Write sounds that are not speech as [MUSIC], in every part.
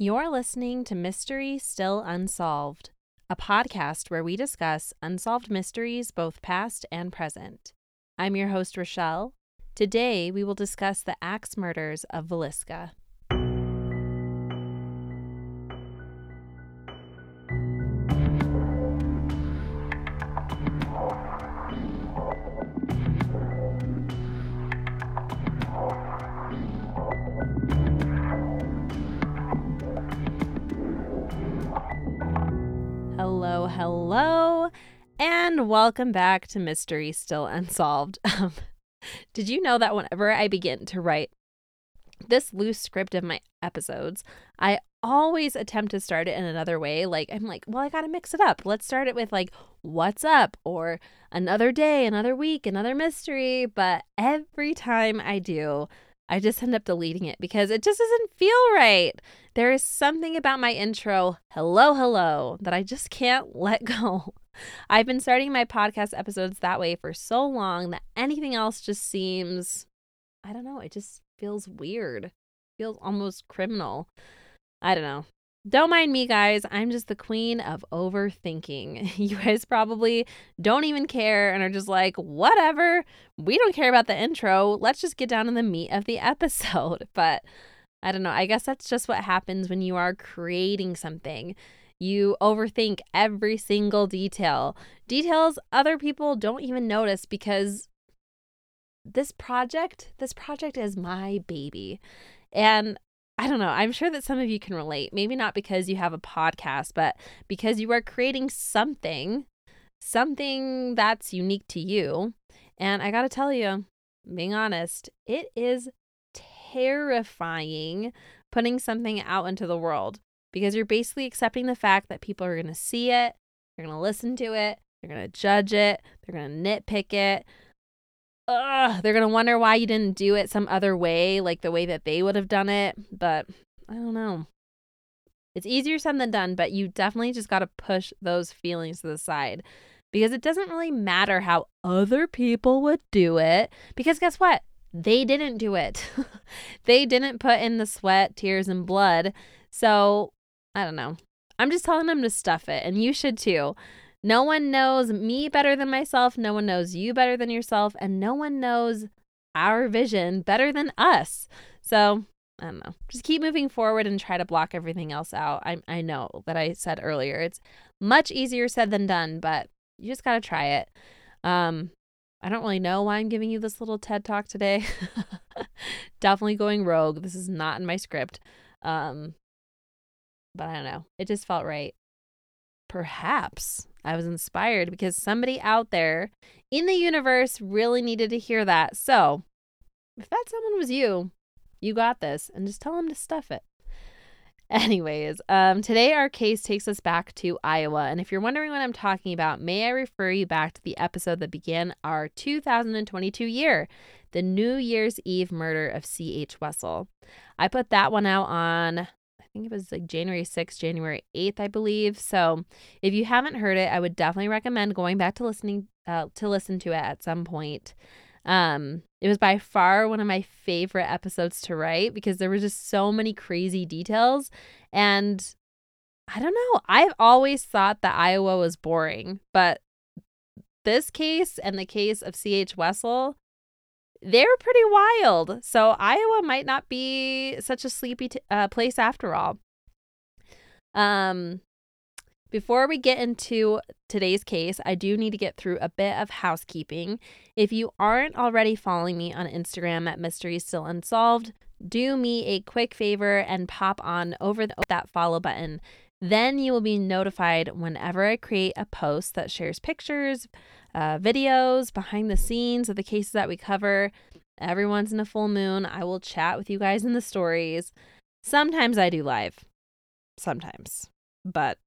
You're listening to Mystery Still Unsolved, a podcast where we discuss unsolved mysteries, both past and present. I'm your host, Rochelle. Today, we will discuss the axe murders of Villisca. Hello, and welcome back to Mystery Still Unsolved. [LAUGHS] Um, did you know that whenever I begin to write this loose script of my episodes, I always attempt to start it in another way? Like, I'm like, well, I got to mix it up. Let's start it with, like, what's up, or another day, another week, another mystery. But every time I do, I just end up deleting it because it just doesn't feel right. There is something about my intro, hello, hello, that I just can't [LAUGHS] let go. I've been starting my podcast episodes that way for so long that anything else just seems, I don't know, it just feels weird, feels almost criminal. I don't know. Don't mind me, guys. I'm just the queen of overthinking. [LAUGHS] You guys probably don't even care and are just like, whatever. We don't care about the intro. Let's just get down to the meat of the [LAUGHS] episode. But I don't know. I guess that's just what happens when you are creating something. You overthink every single detail, details other people don't even notice because this project, this project is my baby. And I don't know. I'm sure that some of you can relate. Maybe not because you have a podcast, but because you are creating something, something that's unique to you. And I got to tell you, being honest, it is terrifying putting something out into the world because you're basically accepting the fact that people are going to see it, they're going to listen to it, they're going to judge it, they're going to nitpick it ugh, they're gonna wonder why you didn't do it some other way, like the way that they would have done it. But I don't know. It's easier said than done, but you definitely just got to push those feelings to the side because it doesn't really matter how other people would do it. Because guess what? They didn't do it. [LAUGHS] they didn't put in the sweat, tears, and blood. So I don't know. I'm just telling them to stuff it, and you should too. No one knows me better than myself. No one knows you better than yourself. And no one knows our vision better than us. So I don't know. Just keep moving forward and try to block everything else out. I, I know that I said earlier it's much easier said than done, but you just got to try it. Um, I don't really know why I'm giving you this little TED talk today. [LAUGHS] Definitely going rogue. This is not in my script. Um, but I don't know. It just felt right. Perhaps I was inspired because somebody out there in the universe really needed to hear that. So, if that someone was you, you got this and just tell them to stuff it. [LAUGHS] Anyways, um, today our case takes us back to Iowa. And if you're wondering what I'm talking about, may I refer you back to the episode that began our 2022 year, the New Year's Eve murder of C.H. Wessel. I put that one out on think it was like January 6th, January 8th, I believe. So if you haven't heard it, I would definitely recommend going back to listening uh, to listen to it at some point. Um, it was by far one of my favorite episodes to write because there were just so many crazy details. And I don't know, I've always thought that Iowa was boring, but this case and the case of C.H. Wessel they're pretty wild. So Iowa might not be such a sleepy t- uh, place after all. Um, before we get into today's case, I do need to get through a bit of housekeeping. If you aren't already following me on Instagram at Mystery Still Unsolved, do me a quick favor and pop on over the, that follow button. Then you will be notified whenever I create a post that shares pictures, uh, videos, behind the scenes of the cases that we cover. Every once in a full moon, I will chat with you guys in the stories. Sometimes I do live, sometimes, but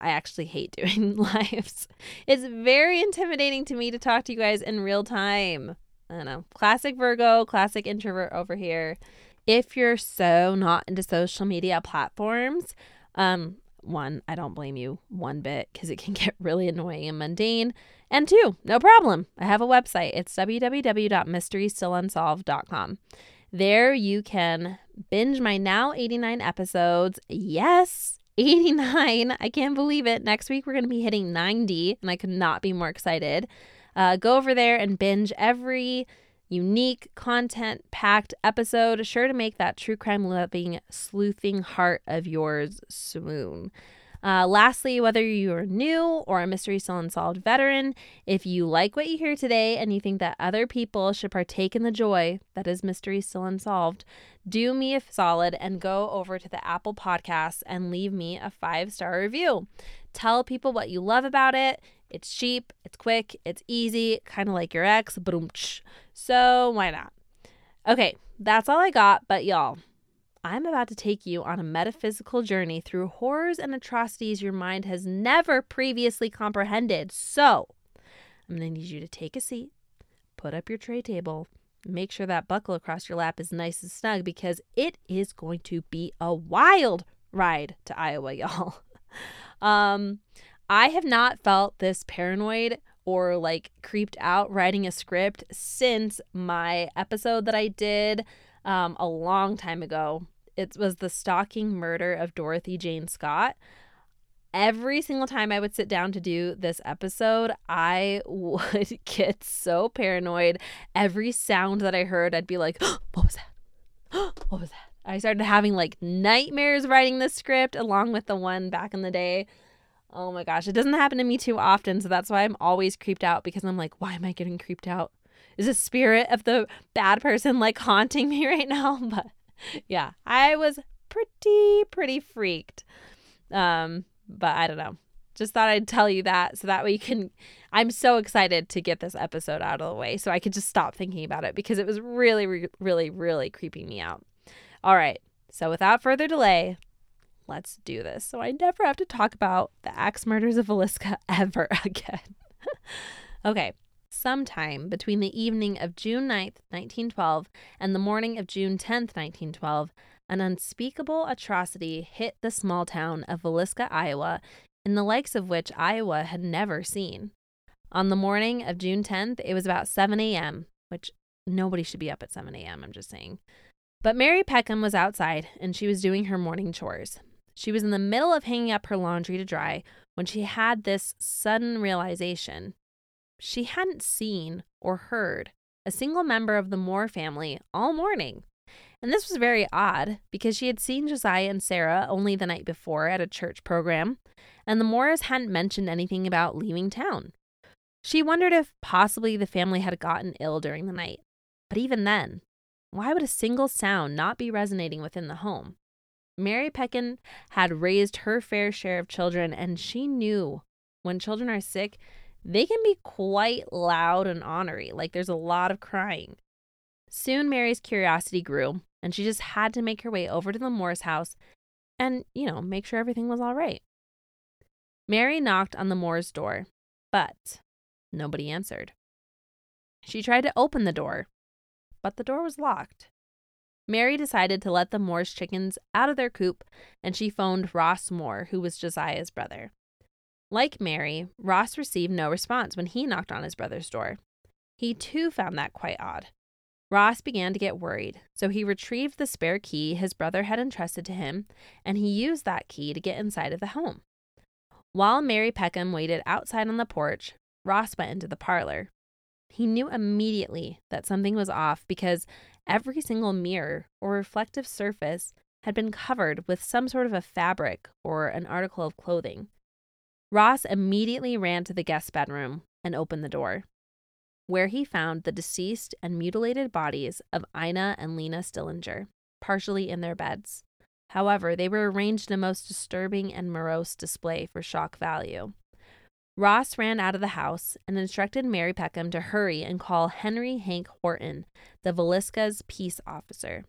I actually hate [LAUGHS] doing [LAUGHS] lives. It's very intimidating to me to talk to you guys in real time. I don't know. Classic Virgo, classic introvert over here. If you're so not into social media platforms, um, one, I don't blame you one bit because it can [LAUGHS] get really annoying and mundane. And two, no problem. I have a website. It's www.mysterystillunsolved.com. There you can binge my now 89 episodes. Yes, [LAUGHS] 89. I can't believe it. Next week, we're going to be hitting 90, and I could not be more excited. Uh, go over there and binge every unique, content packed episode, sure to make that true crime loving, sleuthing heart of yours swoon. Uh, lastly, whether you are new or a Mystery Still Unsolved veteran, if you like what you hear today and you think that other people should partake in the joy that is Mystery Still Unsolved, do me a solid and go over to the Apple Podcasts and leave me a five star review. Tell people what you love about it. It's cheap, it's quick, it's easy, kind of like your ex. Boom. So why not? Okay, that's all I got, but y'all. I'm about to take you on a metaphysical journey through horrors and atrocities your mind has never previously comprehended. So, I'm going to need you to take a seat, put up your tray table, make sure that buckle across your lap is nice and snug because it is going to be a wild ride to Iowa, [LAUGHS] y'all. um, I have not felt this paranoid or like creeped out writing a script since my episode that I did um, a long time ago it was the stalking murder of Dorothy Jane Scott. Every single time I would sit down to do this episode, I [LAUGHS] would get so paranoid. Every sound that I heard, I'd be like, [GASPS] what was that? [GASPS] what was that? I started having like nightmares writing the script along with the one back in the day. Oh my gosh, it doesn't happen to me too often, so that's why I'm always creeped out because I'm like, why am I getting creeped out? Is the spirit of the bad person like haunting me [LAUGHS] right now? [LAUGHS] But yeah, I was pretty, pretty freaked. Um, but I don't know. Just thought I'd tell you that so that way you can. I'm so excited to get this episode out of the way so I could just stop thinking about it because it was really, really, really, creeping me out. All right. So without further delay, let's do this so I never have to talk about the axe murders of Villisca [LAUGHS] ever again. [LAUGHS] okay. Sometime between the evening of June 9th, 1912, and the morning of June 10th, 1912, an unspeakable atrocity hit the small town of Villisca, Iowa, in the likes of which Iowa had never seen. On the morning of June 10th, it was about 7 a.m., which nobody should be up at 7 a.m., I'm just saying. But Mary Peckham was outside and she was doing her morning chores. She was in the middle of hanging up her laundry to dry when she had this sudden realization. She hadn't seen or heard a single member of the Moore family all morning. And this was very odd because she had seen Josiah and Sarah only the night before at a church program, and the Moores hadn't mentioned anything about leaving town. She wondered if possibly the family had gotten ill during the night. But even then, why would a single sound not be resonating within the home? Mary Peckham had raised her fair share of children, and she knew when children are sick, they can be quite loud and honory. Like there's a lot of crying. Soon Mary's curiosity grew, and she just had to make her way over to the Morris house and, you know, make sure everything was all right. Mary knocked on the Moore's door, but nobody answered. She tried to open the door, but the door was locked. Mary decided to let the Moore's chickens out of their coop, and she phoned Ross Moore, who was Josiah's brother. Like Mary, Ross received no response when he knocked on his brother's door. He too found that quite odd. Ross began to get worried, so he retrieved the spare key his brother had entrusted to him, and he used that key to get inside of the home. While Mary Peckham waited outside on the porch, Ross went into the parlor. He knew immediately that something was off because every single mirror or reflective surface had been covered with some sort of a fabric or an article of clothing. Ross immediately ran to the guest bedroom and opened the door, where he found the deceased and mutilated bodies of Ina and Lena Stillinger, partially in their beds. However, they were arranged in a most disturbing and morose display for shock value. Ross ran out of the house and instructed Mary Peckham to hurry and call Henry Hank Horton, the Villisca's peace officer.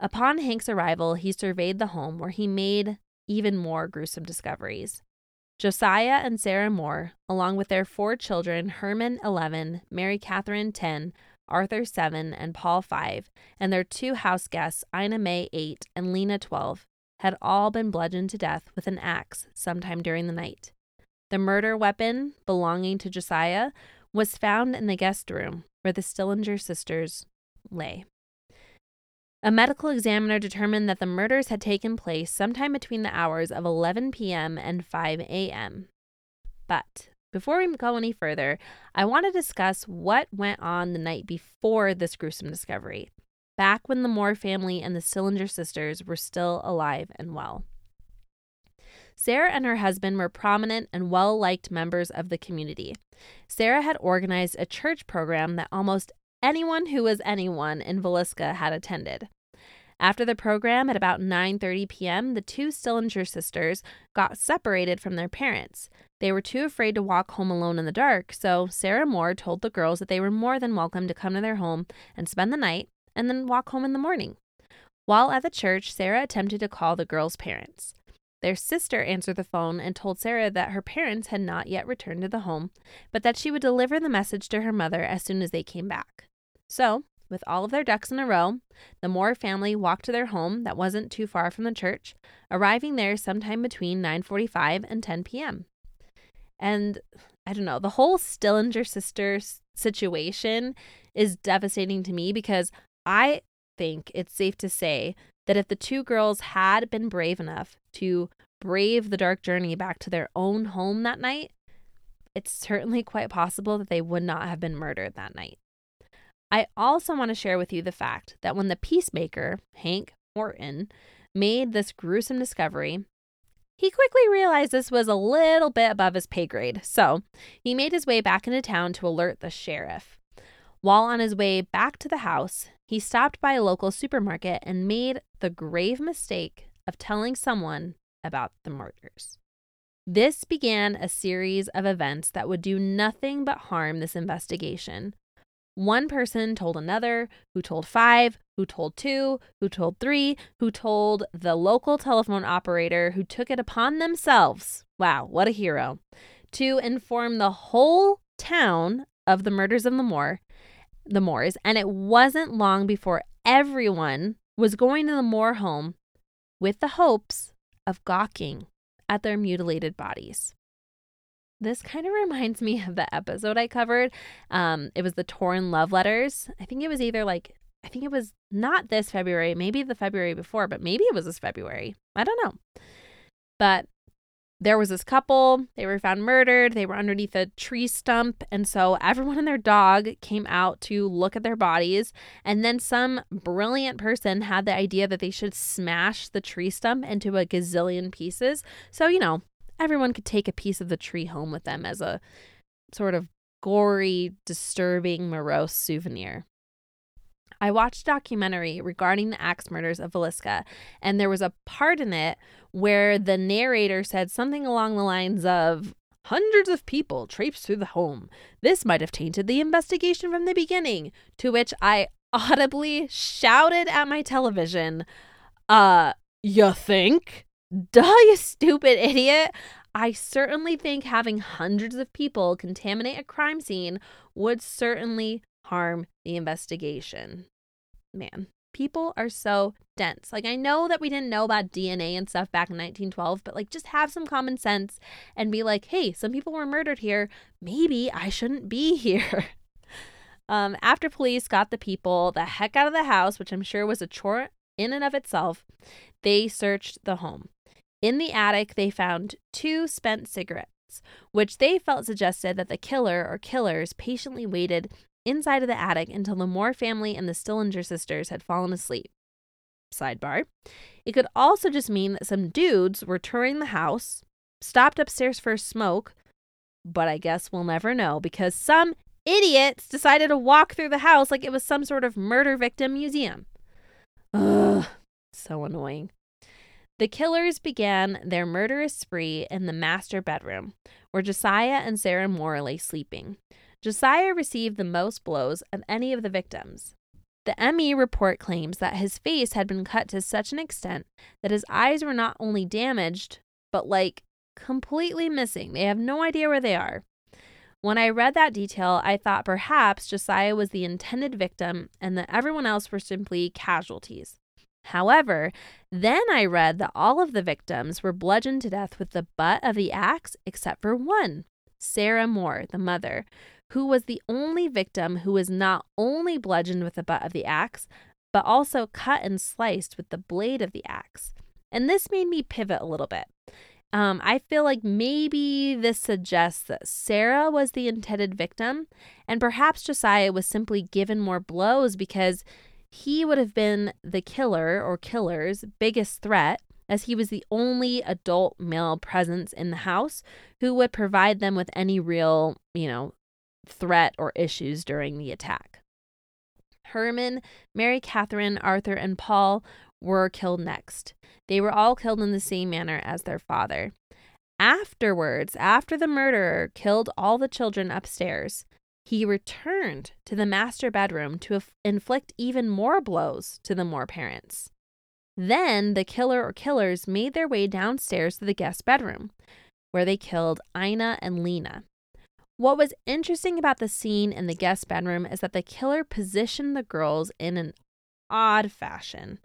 Upon Hank's arrival, he surveyed the home where he made even more gruesome discoveries. Josiah and Sarah Moore, along with their four children, Herman 11, Mary Catherine 10, Arthur 7, and Paul 5, and their two house guests, Ina May 8 and Lena 12, had all been bludgeoned to death with an axe sometime during the night. The murder weapon, belonging to Josiah, was found in the guest room where the Stillinger sisters lay. A medical examiner determined that the murders had taken place sometime between the hours of 11 p.m. and 5 a.m. But before we go any further, I want to discuss what went on the night before this gruesome discovery, back when the Moore family and the Stillinger sisters were still alive and well. Sarah and her husband were prominent and well liked members of the community. Sarah had organized a church program that almost anyone who was anyone in Villisca had attended. After the program at about 9:30 p.m., the two Stillinger sisters got separated from their parents. They were too afraid to walk home alone in the dark, so Sarah Moore told the girls that they were more than welcome to come to their home and spend the night and then walk home in the morning. While at the church, Sarah attempted to call the girls' parents. Their sister answered the phone and told Sarah that her parents had not yet returned to the home, but that she would deliver the message to her mother as soon as they came back. So, with all of their ducks in a row, the Moore family walked to their home that wasn't too far from the church, arriving there sometime between 9:45 and 10 p.m. And I don't know, the whole Stillinger sisters situation is devastating to me because I think it's safe to say that if the two girls had been brave enough to brave the dark journey back to their own home that night, it's certainly quite possible that they would not have been murdered that night. I also want to share with you the fact that when the peacemaker, Hank Horton, made this gruesome discovery, he quickly realized this was a little bit above his pay grade, so he made his way back into town to alert the sheriff. While on his way back to the house, he stopped by a local supermarket and made the grave mistake of telling someone about the murders. This began a series of events that would do nothing but harm this investigation. One person told another, who told five, who told two, who told three, who told the local telephone operator who took it upon themselves wow, what a hero to inform the whole town of the murders of the Moore, the Moores, and it wasn't long before everyone was going to the Moore home with the hopes of gawking at their mutilated bodies. This kind of reminds me of the episode I covered. Um, it was the torn love letters. I think it was either like I think it was not this February, maybe the February before, but maybe it was this February. I don't know. But there was this couple, they were found murdered, they were underneath a tree stump, and so everyone and their dog came out to look at their bodies, and then some brilliant person had the idea that they should smash the tree stump into a gazillion pieces. So, you know, everyone could take a piece of the tree home with them as a sort of gory, disturbing, morose souvenir. I watched a documentary regarding the axe murders of Villisca, and there was a part in it where the narrator said something along the lines of, Hundreds of people traipsed through the home. This might have tainted the investigation from the beginning. To which I audibly shouted at my television, Uh, you think? Duh, you stupid idiot. I certainly think having hundreds of people contaminate a crime scene would certainly harm the investigation. Man, people are so dense. Like, I know that we didn't know about DNA and stuff back in 1912, but like, just have some common sense and be like, hey, some people were murdered here. Maybe I shouldn't be [LAUGHS] here. um, after police got the people the heck out of the house, which I'm sure was a chore in and of itself, they searched the home. In the attic, they found two spent cigarettes, which they felt suggested that the killer or killers patiently waited inside of the attic until the Moore family and the Stillinger sisters had fallen asleep. Sidebar. It could also just mean that some dudes were touring the house, stopped upstairs for a smoke, but I guess we'll never know because some idiots decided to walk through the house like it was some sort of murder victim museum. Ugh, so annoying. The killers began their murderous spree in the master bedroom, where Josiah and Sarah Moore lay sleeping. Josiah received the most blows of any of the victims. The ME report claims that his face had been cut to such an extent that his eyes were not only damaged, but like completely missing. They have no idea where they are. When I read that detail, I thought perhaps Josiah was the intended victim and that everyone else were simply casualties. However, then I read that all of the victims were bludgeoned to death with the butt of the axe except for one, Sarah Moore, the mother, who was the only victim who was not only bludgeoned with the butt of the axe, but also cut and sliced with the blade of the axe. And this made me pivot a little bit. Um, I feel like maybe this suggests that Sarah was the intended victim, and perhaps Josiah was simply given more blows because he would have been the killer or killer's biggest threat, as he was the only adult male presence in the house who would provide them with any real, you know, threat or issues during the attack. Herman, Mary Catherine, Arthur, and Paul were killed next. They were all killed in the same manner as their father. Afterwards, after the murderer killed all the children upstairs, he returned to the master bedroom to inflict even more blows to the Moore parents. Then the killer or killers made their way downstairs to the guest bedroom, where they killed Ina and Lena. What was interesting about the scene in the guest bedroom is that the killer positioned the girls in an odd fashion.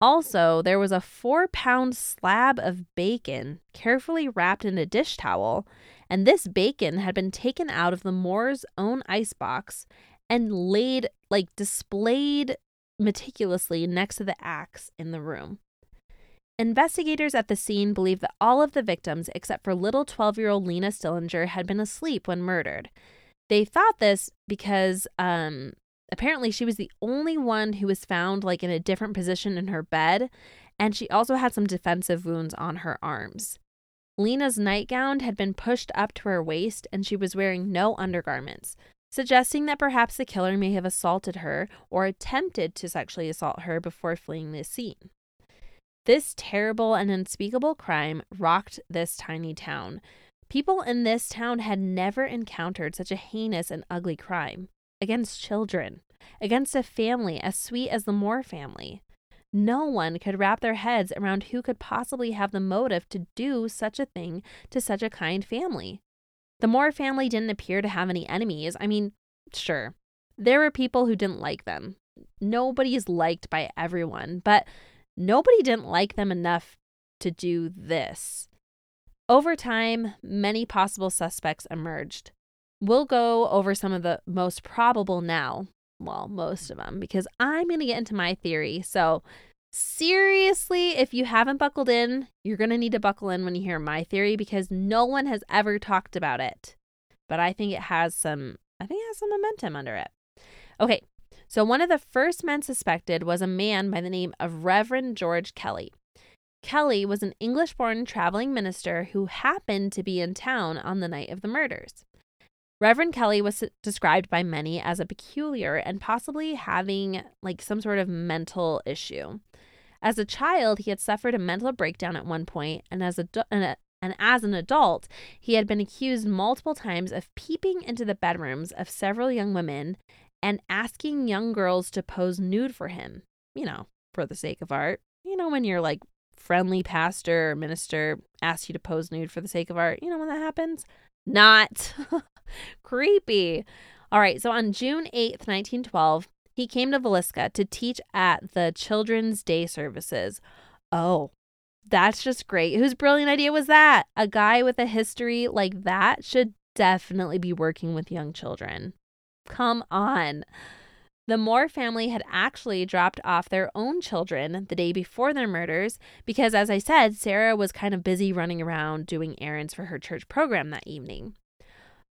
Also, there was a four pound slab of bacon carefully wrapped in a dish towel, and this bacon had been taken out of the Moore's own icebox and laid, like, displayed meticulously next to the axe in the room. Investigators at the scene believe that all of the victims, except for little 12 year old Lena Stillinger, had been asleep when murdered. They thought this because um, apparently she was the only one who was found like in a different position in her bed and she also had some defensive wounds on her arms. Lena's nightgown had been pushed up to her waist and she was wearing no undergarments, suggesting that perhaps the killer may have assaulted her or attempted to sexually assault her before fleeing the scene. This terrible and unspeakable crime rocked this tiny town. People in this town had never encountered such a heinous and ugly crime against children, against a family as sweet as the Moore family. No one could wrap their heads around who could possibly have the motive to do such a thing to such a kind family. The Moore family didn't appear to have any enemies. I mean, sure, there were people who didn't like them. Nobody is liked by everyone, but nobody didn't like them enough to do this. Over time, many possible suspects emerged. We'll go over some of the most probable now. Well, most of them, because I'm going to get into my theory. So, seriously, if you haven't buckled in, you're going to need to buckle in when you hear my theory because no one has ever talked about it. But I think it has some, I think it has some momentum under it. Okay, so one of the first men suspected was a man by the name of Reverend George Kelly. Kelly was an English born traveling minister who happened to be in town on the night of the murders. Reverend Kelly was described by many as a peculiar and possibly having like some sort of mental issue. As a child, he had suffered a mental breakdown at one point, and as a and as an adult, he had been accused multiple times of peeping into the bedrooms of several young women and asking young girls to pose nude for him, you know, for the sake of art. You know, when your like friendly pastor or minister asks you to pose nude for the sake of art, you know when that happens? Not. [LAUGHS] Creepy. All right, so on June 8th, 1912, he came to Villisca to teach at the Children's Day services. Oh, that's just great. Whose brilliant idea was that? A guy with a history like that should definitely be working with young children. Come on. The Moore family had actually dropped off their own children the day before their murders because, as I said, Sarah was kind of busy running around doing errands for her church program that evening.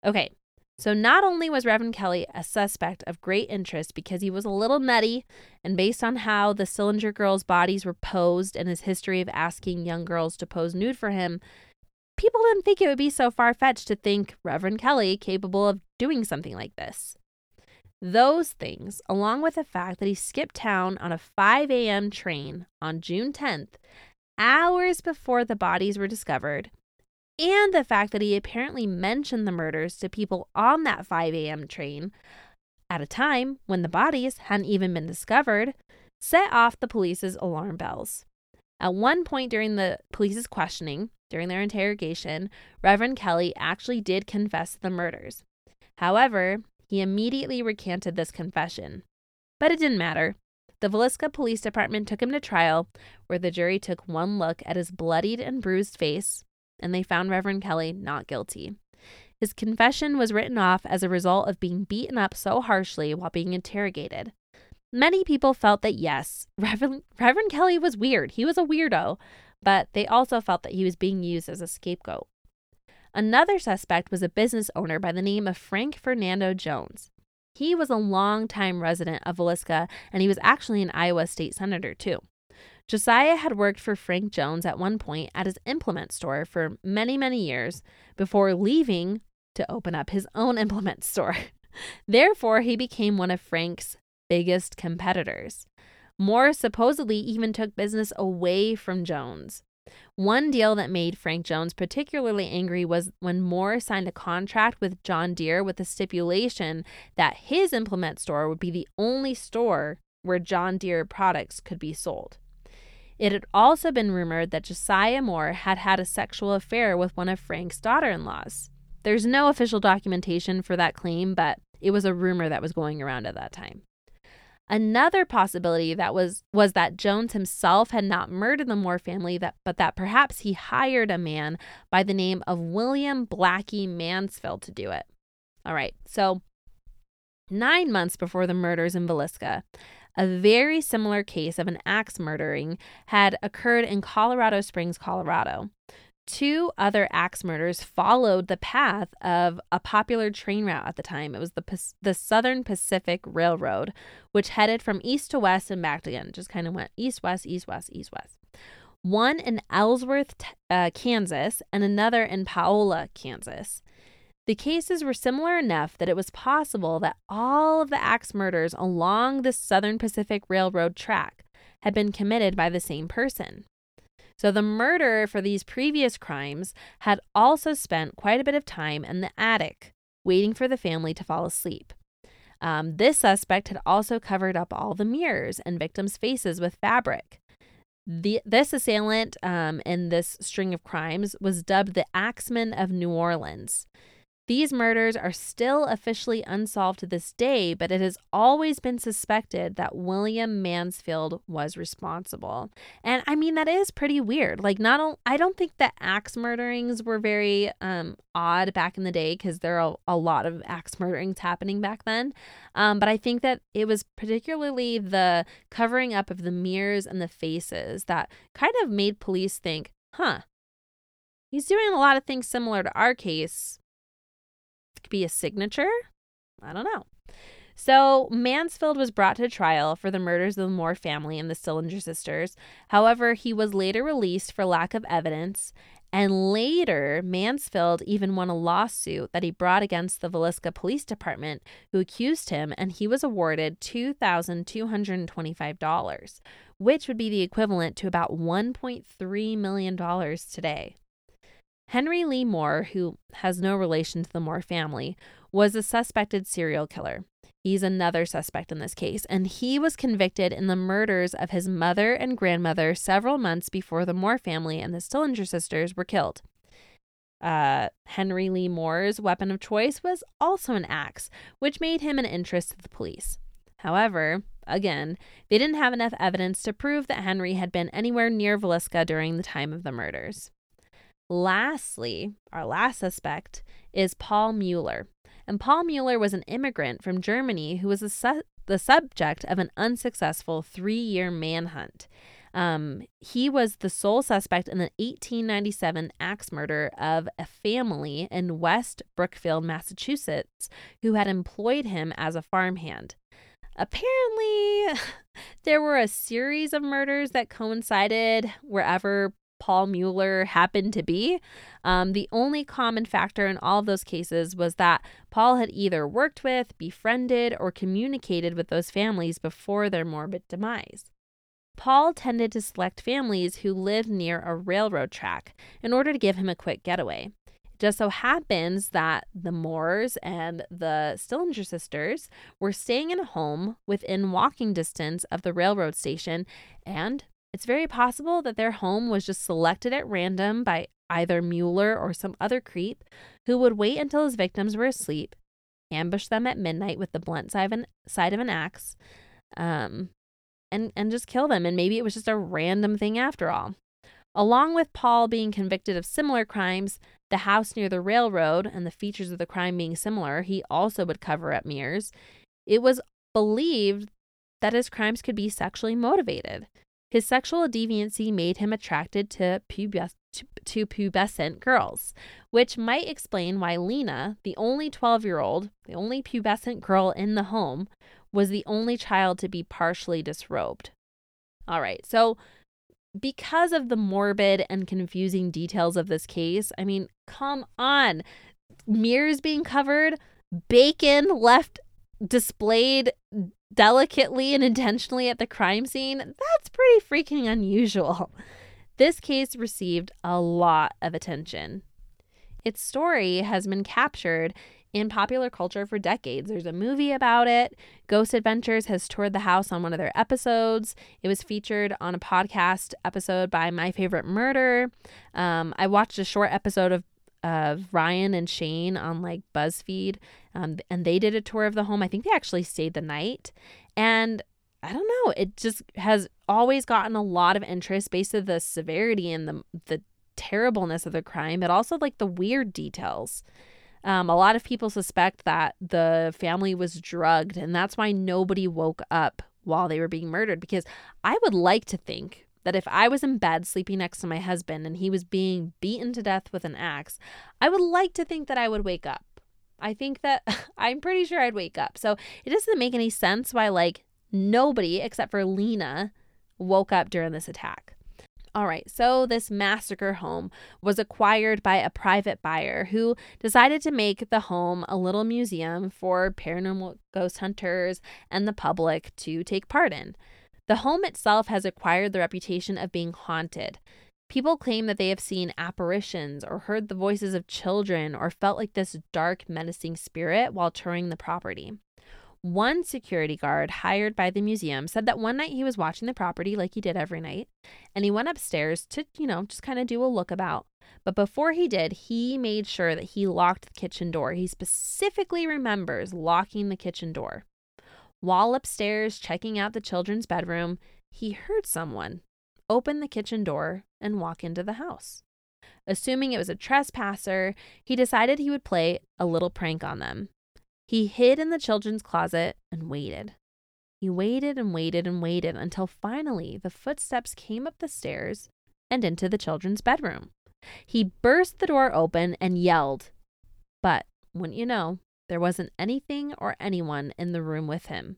Okay, so not only was Reverend Kelly a suspect of great interest because he was a little nutty, and based on how the Stillinger girls' bodies were posed and his history of asking young girls to pose nude for him, people didn't think it would be so far fetched to think Reverend Kelly capable of doing something like this. Those things, along with the fact that he skipped town on a 5 a.m. train on June 10th, hours before the bodies were discovered, and the fact that he apparently mentioned the murders to people on that 5 a.m. train at a time when the bodies hadn't even been discovered set off the police's alarm bells. At one point during the police's questioning, during their interrogation, Reverend Kelly actually did confess the murders. However, he immediately recanted this confession. But it didn't matter. The Villisca Police Department took him to trial, where the jury took one look at his bloodied and bruised face, and they found Reverend Kelly not guilty. His confession was written off as a result of being beaten up so harshly while being interrogated. Many people felt that yes, [LAUGHS] Reverend, Reverend Kelly was weird. He was a weirdo, but they also felt that he was being used as a scapegoat. Another suspect was a business owner by the name of Frank Fernando Jones. He was a longtime resident of Villisca, and he was actually an Iowa state senator, too. Josiah had worked for Frank Jones at one point at his implement store for many, many years before leaving to open up his own [LAUGHS] implement store. Therefore, he became one of Frank's biggest competitors. Moore supposedly even took business away from Jones. One deal that made Frank Jones particularly angry was when Moore signed a contract with John Deere with the stipulation that his implement store would be the only store where John Deere products could be sold. It had also been rumored that Josiah Moore had had a sexual affair with one of Frank's daughter in laws. There's no official documentation for that claim, but it was a rumor that was going around at that time. Another possibility that was was that Jones himself had not murdered the Moore family that but that perhaps he hired a man by the name of William Blackie Mansfield to do it. All right. So 9 months before the murders in Villisca, a very similar case of an axe murdering had occurred in Colorado Springs, Colorado two other axe murders followed the path of a popular train route at the time. It was the the Southern Pacific Railroad, which headed from east to west and back again. Just kind of went east west, east west, east west. One in Ellsworth, uh, Kansas, and another in Paola, Kansas. The cases were similar enough that it was possible that all of the axe murders along the Southern Pacific Railroad track had been committed by the same person. So the murderer for these previous crimes had also spent quite a bit of time in the attic, waiting for the family to fall asleep. Um, this suspect had also covered up all the mirrors and victims' faces with fabric. The, this assailant um, in this string of crimes was dubbed the Axeman of New Orleans. These murders are still officially unsolved to this day, but it has always been suspected that William Mansfield was responsible. And I mean that is pretty weird. Like not all, I don't think that axe murderings were very um, odd back in the day because there are a, lot of axe murderings happening back then. Um, but I think that it was particularly the covering up of the mirrors and the faces that kind of made police think, huh, he's doing a lot of things similar to our case could be a signature? I don't know. So, Mansfield was brought to trial for the murders of the Moore family and the Stillinger sisters. However, he was later released for lack of evidence. And later, Mansfield even won a lawsuit that he brought against the Villisca Police Department, who accused him, and he was awarded $2,225, which would be the equivalent to about $1.3 million today. Henry Lee Moore, who has no relation to the Moore family, was a suspected serial killer. He's another suspect in this case, and he was convicted in the murders of his mother and grandmother several months before the Moore family and the Stillinger sisters were killed. Uh, Henry Lee Moore's weapon of choice was also an axe, which made him an interest to the police. However, again, they didn't have enough evidence to prove that Henry had been anywhere near Villisca during the time of the murders. Lastly, our last suspect is Paul Mueller. And Paul Mueller was an immigrant from Germany who was su- the subject of an unsuccessful three year manhunt. Um, he was the sole suspect in the 1897 axe murder of a family in West Brookfield, Massachusetts, who had employed him as a farmhand. Apparently, [LAUGHS] there were a series of murders that coincided wherever Paul Mueller happened to be. Um, the only common factor in all of those cases was that Paul had either worked with, befriended, or communicated with those families before their morbid demise. Paul tended to select families who lived near a railroad track in order to give him a quick getaway. It just so happens that the Moores and the Stillinger sisters were staying in a home within walking distance of the railroad station, and it's very possible that their home was just selected at random by either Mueller or some other creep who would wait until his victims were asleep, ambush them at midnight with the blunt side of an, side of an axe, um, and, and just kill them. And maybe it was just a random thing after all. Along with Paul being convicted of similar crimes, the house near the railroad and the features of the crime being similar, he also would cover up mirrors. It was believed that his crimes could be sexually motivated. His sexual deviancy made him attracted to, pubes- to, pubescent girls, which might explain why Lena, the only 12 year old, the only pubescent girl in the home, was the only child to be partially disrobed. All right, so because of the morbid and confusing details of this case, I mean, come on. Mirrors being covered, bacon left displayed delicately and intentionally at the crime scene, that's pretty freaking unusual. This case received a lot of attention. Its story has been captured in popular culture for decades. There's a movie about it. Ghost Adventures has toured the house on one of their episodes. It was featured on a podcast episode by My Favorite Murder. Um, I watched a short episode of of Ryan and Shane on like BuzzFeed, um, and they did a tour of the home. I think they actually stayed the night, and I don't know. It just has always gotten a lot of interest based on the severity and the the terribleness of the crime, but also like the weird details. Um, a lot of people suspect that the family was drugged, and that's why nobody woke up while they were being murdered. Because I would like to think that if I was in bed sleeping next to my husband and he was being beaten to death with an axe, I would like to think that I would wake up. I think that [LAUGHS] I'm pretty sure I'd wake up. So it doesn't make any sense why, like, nobody except for Lena woke up during this attack. All right, so this massacre home was acquired by a private buyer who decided to make the home a little museum for paranormal ghost hunters and the public to take part in. The home itself has acquired the reputation of being haunted. People claim that they have seen apparitions or heard the voices of children or felt like this dark, menacing spirit while touring the property. One security guard hired by the museum said that one night he was watching the property like he did every night, and he went upstairs to, you know, just kind of do a look about. But before he did, he made sure that he locked the kitchen door. He specifically remembers locking the kitchen door. While upstairs checking out the children's bedroom, he heard someone open the kitchen door and walk into the house. Assuming it was a trespasser, he decided he would play a little prank on them. He hid in the children's closet and waited. He waited and waited and waited until finally the footsteps came up the stairs and into the children's bedroom. He burst the door open and yelled. But, wouldn't you know, there wasn't anything or anyone in the room with him.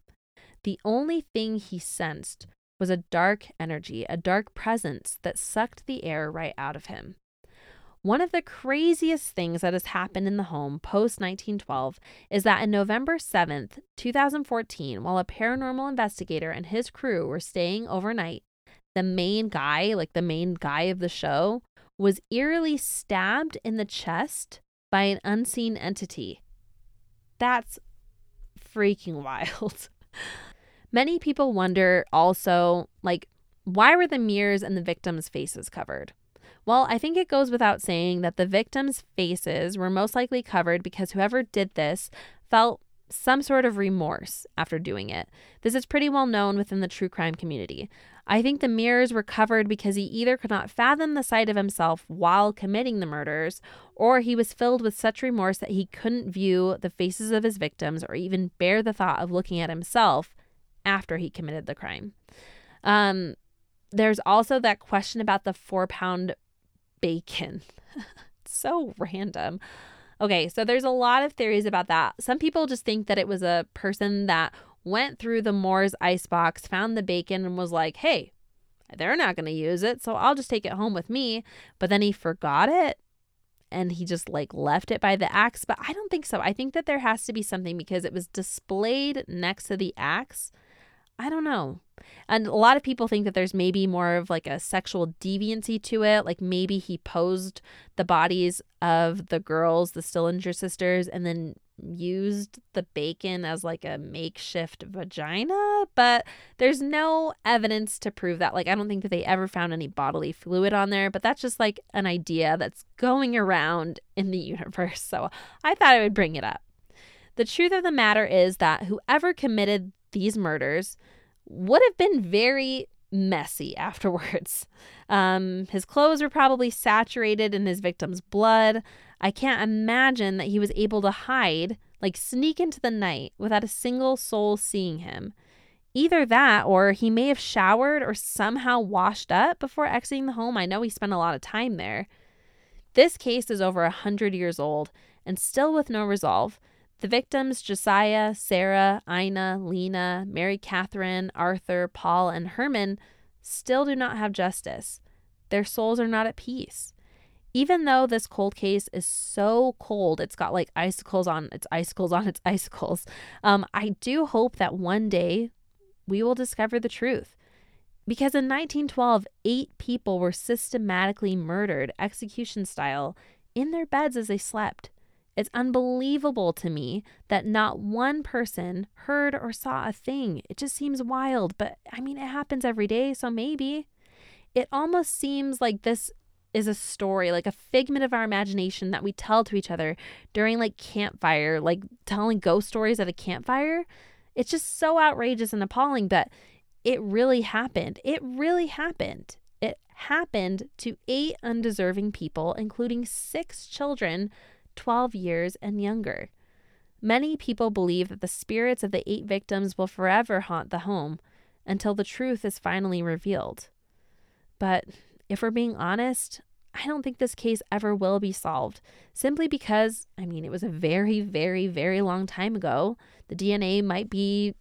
The only thing he sensed was a dark energy, a dark presence that sucked the air right out of him. One of the craziest things that has happened in the home post 1912 is that in November 7th, 2014, while a paranormal investigator and his crew were staying overnight, the main guy, like the main guy of the show, was eerily stabbed in the chest by an unseen entity. That's freaking wild. [LAUGHS] Many people wonder also, like, why were the mirrors and the victims' faces covered? Well, I think it goes without saying that the victims' faces were most likely covered because whoever did this felt some sort of remorse after doing it. This is pretty well known within the true crime community. I think the mirrors were covered because he either could not fathom the sight of himself while committing the murders, or he was filled with such remorse that he couldn't view the faces of his victims or even bear the thought of looking at himself after he committed the crime. Um, there's also that question about the four pound bacon. [LAUGHS] so random. Okay, so there's a lot of theories about that. Some people just think that it was a person that went through the Moore's icebox, found the bacon, and was like, hey, they're not going to use it, so I'll just take it home with me. But then he forgot it and he just like left it by the axe. But I don't think so. I think that there has to be something because it was displayed next to the axe. I don't know. And a lot of people think that there's maybe more of like a sexual deviancy to it. Like maybe he posed the bodies of the girls, the Stillinger sisters, and then used the bacon as like a makeshift vagina. But there's no evidence to prove that. Like, I don't think that they ever found any bodily fluid on there, but that's just like an idea that's going around in the [LAUGHS] universe. So I thought I would bring it up. The truth of the matter is that whoever committed these murders would have been very messy [LAUGHS] afterwards. Um, his clothes were probably saturated in his victim's blood. I can't imagine that he was able to hide, like sneak into the night without a single soul seeing him. Either that or he may have showered or somehow washed up before exiting the home. I know he spent a lot of time there. This case is over a 100 years old and still with no resolve. The victims, Josiah, Sarah, Ina, Lena, Mary Catherine, Arthur, Paul, and Herman, still do not have justice. Their souls are not at peace. Even though this cold case is so cold, it's got like icicles on its icicles on [LAUGHS] its icicles. Um, I do hope that one day we will discover the truth. Because in 1912, eight people were systematically murdered, execution style, in their beds as they slept. It's unbelievable to me that not one person heard or saw a thing. It just seems wild, but I mean, it happens every day, so maybe. It almost seems like this is a story, like a figment of our imagination that we tell to each other during like campfire, like telling ghost stories at a campfire. It's just so outrageous and appalling, but it really happened. It really happened. It happened to eight undeserving people, including six children 12 years and younger. Many people believe that the spirits of the eight victims will forever haunt the home until the truth is finally revealed. But if we're being honest, I don't think this case ever will be solved simply because, I mean, it was a very, very, very long time ago. The DNA might be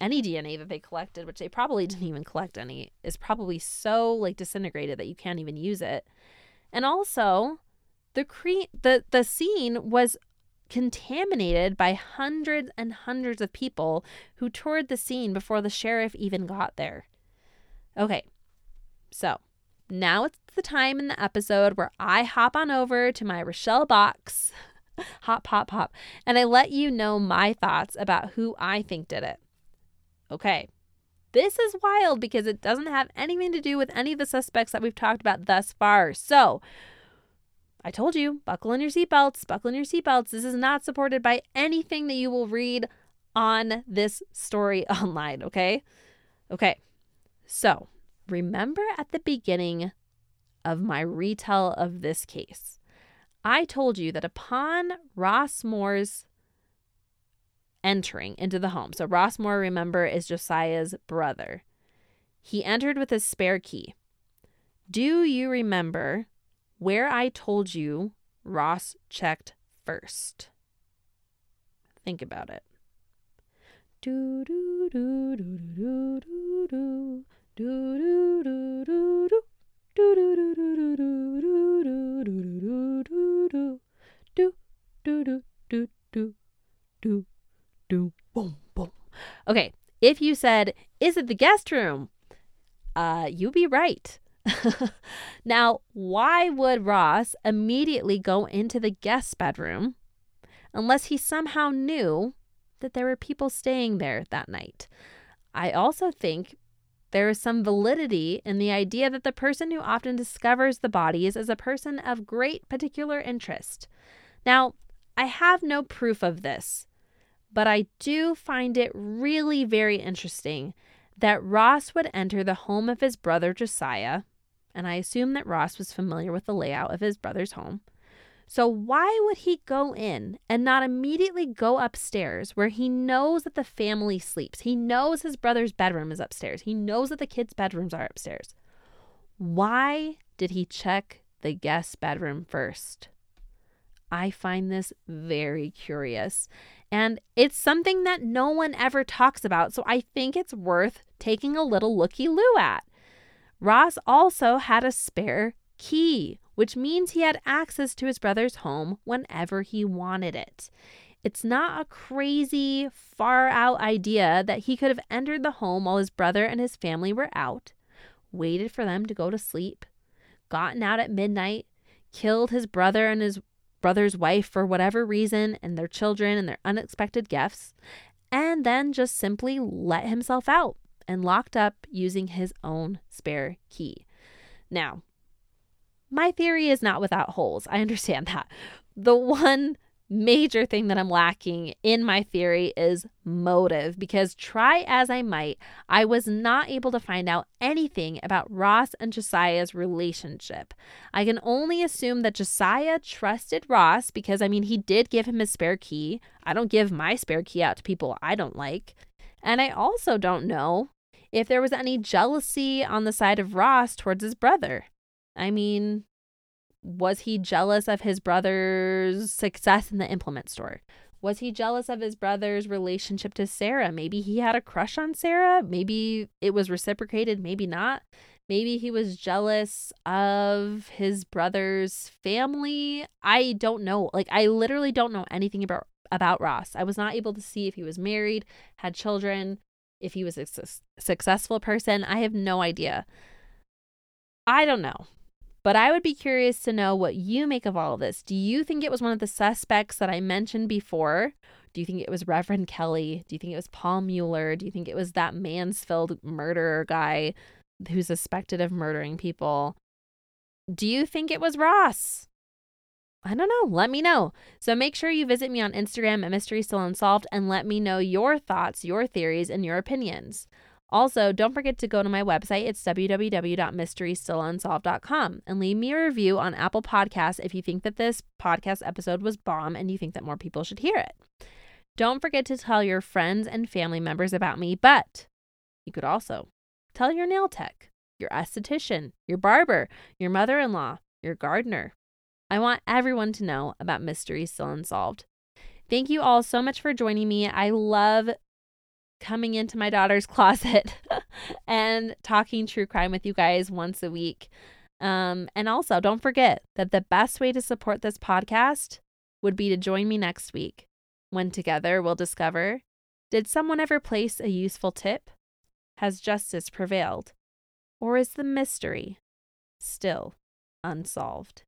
any DNA that they collected, which they probably didn't even collect any, is probably so like disintegrated that you can't even use it. And also, the cre- the the scene was contaminated by hundreds and hundreds of people who toured the scene before the sheriff even got there. Okay. So, now it's the time in the episode where I hop on over to my Rochelle box, [LAUGHS] hop, hop, hop, and I let you know my thoughts about who I think did it. Okay. This is wild because it doesn't have anything to do with any of the suspects that we've talked about thus far. So, I told you, buckle in your seatbelts, buckle in your seatbelts. This is not supported by anything that you will read on this story [LAUGHS] online, okay? Okay. So, remember at the beginning of my retell of this case, I told you that upon Ross Moore's entering into the home, so Ross Moore, remember, is Josiah's brother, he entered with his spare key. Do you remember where I told you Ross checked first. Think about it. Do do do do do do do do Okay, if you said, Is it the guest room? Uh, you'd be right. now, why would Ross immediately go into the guest bedroom unless he somehow knew that there were people staying there that night? I also think there is some validity in the idea that the person who often discovers the bodies is a person of great particular interest. Now, I have no proof of this, but I do find it really very interesting that Ross would enter the home of his brother Josiah and I assume that Ross was familiar with the layout of his brother's home. So, why would he go in and not immediately go upstairs where he knows that the family sleeps? He knows his brother's bedroom is upstairs. He knows that the kids' bedrooms are upstairs. Why did he check the guest bedroom first? I find this very curious. And it's something that no one ever talks about. So I think it's worth taking a little looky loo at. Ross also had a spare key, which means he had access to his brother's home whenever he wanted it. It's not a crazy, far out idea that he could have entered the home while his brother and his family were out, waited for them to go to sleep, gotten out at midnight, killed his brother and his brother's wife for whatever reason, and their children and their unexpected gifts, and then just simply let himself out and locked up using his own spare key. Now, my theory is not without holes. I understand that. The one major thing that I'm lacking in my theory is motive because try as I might, I was not able to find out anything about Ross and Josiah's relationship. I can only assume that Josiah trusted Ross because I mean, he did give him his spare key. I don't give my spare key out to people I don't like. And I also don't know if there was any jealousy on the side of Ross towards his brother. I mean, was he jealous of his brother's success in the implement store? Was he jealous of his brother's relationship to Sarah? Maybe he had a crush on Sarah. Maybe it was reciprocated, maybe not. Maybe he was jealous of his brother's family. I don't know. Like I literally don't know anything about about Ross. I was not able to see if he was married, had children, if he was a su- successful person. I have no idea. I don't know. But I would be curious to know what you make of all of this. Do you think it was one of the suspects that I mentioned before? Do you think it was Reverend Kelly? Do you think it was Paul Mueller? Do you think it was that Mansfield murderer guy who's suspected of murdering people? Do you think it was Ross? I don't know. Let me know. So make sure you visit me on Instagram at Mystery Still Unsolved and let me know your thoughts, your theories, and your opinions. Also, don't forget to go to my website. It's www.mysterystillunsolved.com and leave me a review on Apple Podcasts if you think that this podcast episode was bomb and you think that more people should hear it. Don't forget to tell your friends and family members about me, but you could also tell your nail tech, your esthetician, your barber, your mother in law, your gardener. I want everyone to know about Mysteries Still Unsolved. Thank you all so much for joining me. I love coming into my daughter's [LAUGHS] closet and talking true crime with you guys once a week. Um, and also, don't forget that the best way to support this podcast would be to join me next week when together we'll discover did someone ever place a useful tip? Has justice prevailed? Or is the mystery still unsolved?